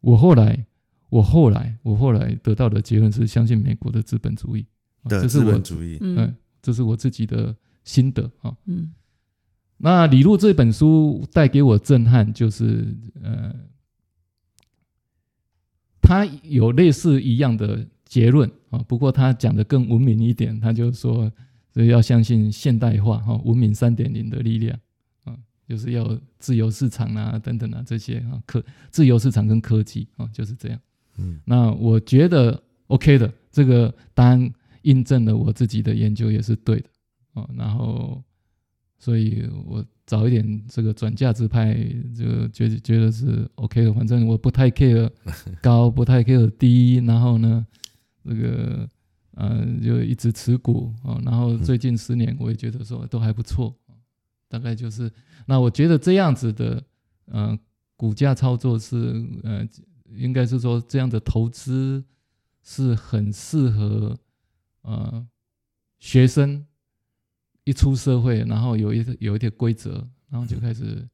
我后来，我后来，我后来得到的结论是相信美国的资本主义的资本主义。嗯，这是我自己的心得啊。嗯，那李路这本书带给我震撼，就是呃，他有类似一样的结论啊，不过他讲的更文明一点，他就说。所以要相信现代化哈文明三点零的力量啊，就是要自由市场啊等等啊这些啊科自由市场跟科技啊就是这样。嗯，那我觉得 OK 的，这个答案印证了我自己的研究也是对的啊。然后，所以我早一点这个转价值派就觉觉得是 OK 的，反正我不太 care 高，不太 care 低，然后呢，这个。嗯，就一直持股啊，然后最近十年我也觉得说都还不错，大概就是那我觉得这样子的，嗯，股价操作是，呃，应该是说这样的投资是很适合，呃，学生一出社会，然后有一有一点规则，然后就开始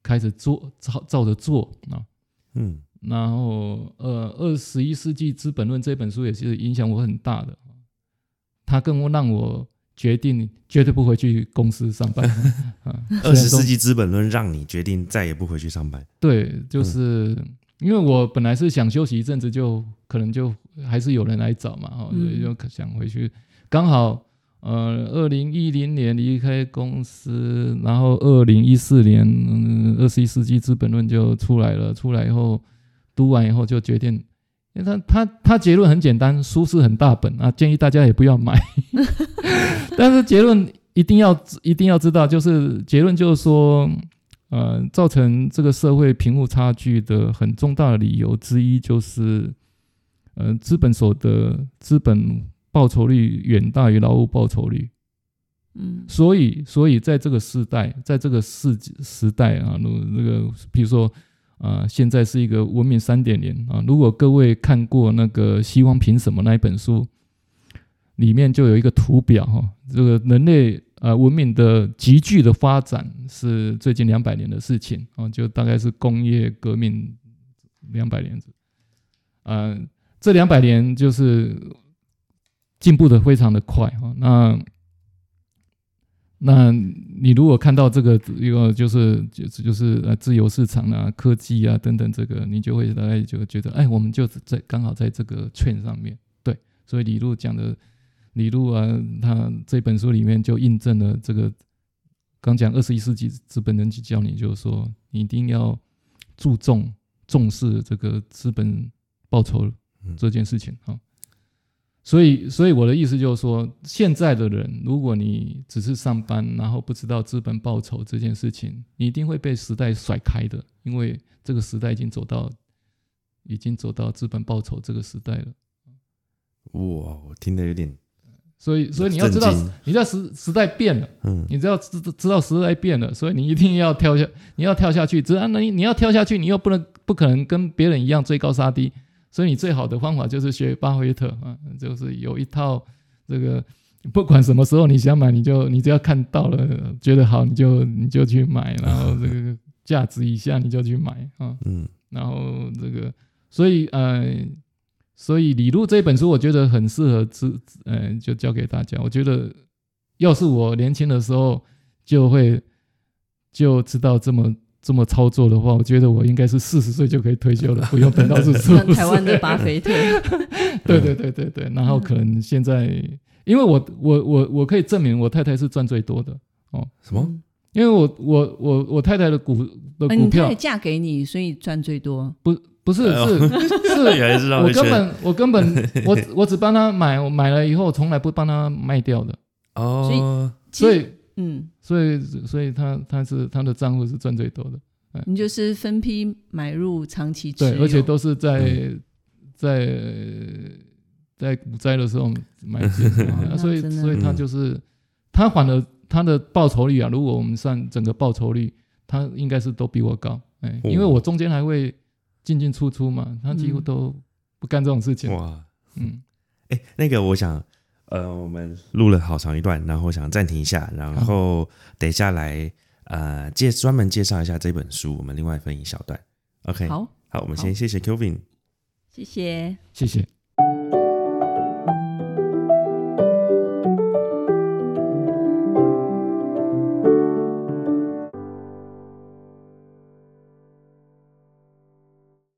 开始做照照着做啊，嗯。然后，呃，《二十一世纪资本论》这本书也是影响我很大的，它更让我决定绝对不回去公司上班。<laughs>《二十世纪资本论》让你决定再也不回去上班？对，就是因为我本来是想休息一阵子，就可能就还是有人来找嘛，哦，所以就想回去。刚好，呃，二零一零年离开公司，然后二零一四年，《二十一世纪资本论》就出来了。出来以后。读完以后就决定，因为他他他结论很简单，书是很大本啊，建议大家也不要买。<laughs> 但是结论一定要一定要知道，就是结论就是说，呃，造成这个社会贫富差距的很重大的理由之一就是，呃，资本所得、资本报酬率远大于劳务报酬率。嗯，所以所以在这个时代，在这个世时代啊，那那个比如说。啊，现在是一个文明三点零啊！如果各位看过那个《希望凭什么》那一本书，里面就有一个图表哈，这个人类啊文明的急剧的发展是最近两百年的事情啊，就大概是工业革命两百年，啊，这两百年就是进步的非常的快哈，那。那你如果看到这个一个就是就是就是呃自由市场啊科技啊等等这个，你就会大概就觉得哎，我们就在刚好在这个券上面对，所以李路讲的李路啊，他这本书里面就印证了这个刚讲二十一世纪资本人去教你，就是说你一定要注重重视这个资本报酬这件事情啊。所以，所以我的意思就是说，现在的人，如果你只是上班，然后不知道资本报酬这件事情，你一定会被时代甩开的，因为这个时代已经走到，已经走到资本报酬这个时代了。哇，我听得有点……所以，所以你要知道，你知道时时代变了，嗯，你知道知知道时代变了，所以你一定要跳下，你要跳下去，只要你你要跳下去，你又不能不可能跟别人一样追高杀低。所以你最好的方法就是学巴菲特啊，就是有一套这个，不管什么时候你想买，你就你只要看到了觉得好，你就你就去买，然后 <laughs> 这个价值以下你就去买啊，嗯，然后这个，所以呃，所以李路这本书我觉得很适合支，呃，就教给大家。我觉得要是我年轻的时候就会就知道这么这么操作的话，我觉得我应该是四十岁就可以退休了，<laughs> 不用等到四十像五台湾的。巴菲特，<laughs> 对对对对对，然后可能现在，因为我我我我可以证明我太太是赚最多的哦，什么？嗯因为我我我我太太的股的呃股票你太太嫁给你，所以赚最多。不不是是 <laughs> 是我根本我根本我我只帮她买，我买了以后从来不帮她卖掉的，哦，所以所以嗯，所以所以他他是他的账户是赚最多的，你就是分批买入，长期持对，有，而且都是在嗯在在股灾的时候买进，啊 <laughs> 所以所以他嗯就是他反而他的报酬率啊，如果我们算整个报酬率，他应该是都比我高，哎，哦。因为我中间还会进进出出嘛，他几乎嗯。都不干这种事情，哇，嗯，哎，那个我想，呃，我们录了好长一段，然后想暂停一下，然后等一下来呃介专门介绍一下这本书，我们另外分一小段。OK，好，好，我们先谢谢 Kevin。谢谢。谢谢。